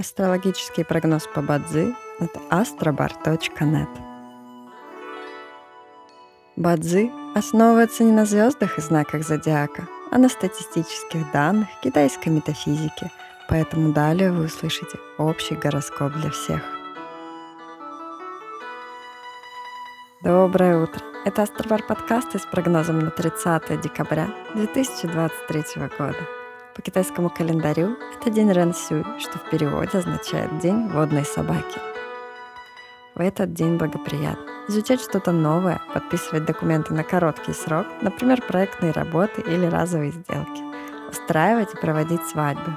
Астрологический прогноз по Бадзи от astrobar.net Бадзи основывается не на звездах и знаках зодиака, а на статистических данных китайской метафизики, поэтому далее вы услышите общий гороскоп для всех. Доброе утро! Это Астробар подкасты с прогнозом на 30 декабря 2023 года. По китайскому календарю это день Рансюй, что в переводе означает «день водной собаки». В этот день благоприятно изучать что-то новое, подписывать документы на короткий срок, например, проектные работы или разовые сделки, устраивать и проводить свадьбы.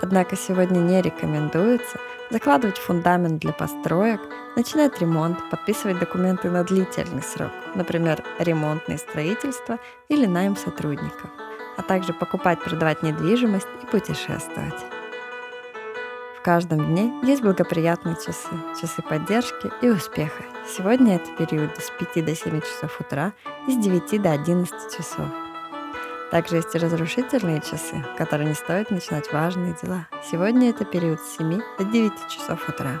Однако сегодня не рекомендуется закладывать фундамент для построек, начинать ремонт, подписывать документы на длительный срок, например, ремонтные строительства или найм сотрудников – а также покупать, продавать недвижимость и путешествовать. В каждом дне есть благоприятные часы, часы поддержки и успеха. Сегодня это период с 5 до 7 часов утра и с 9 до 11 часов. Также есть и разрушительные часы, в которые не стоит начинать важные дела. Сегодня это период с 7 до 9 часов утра.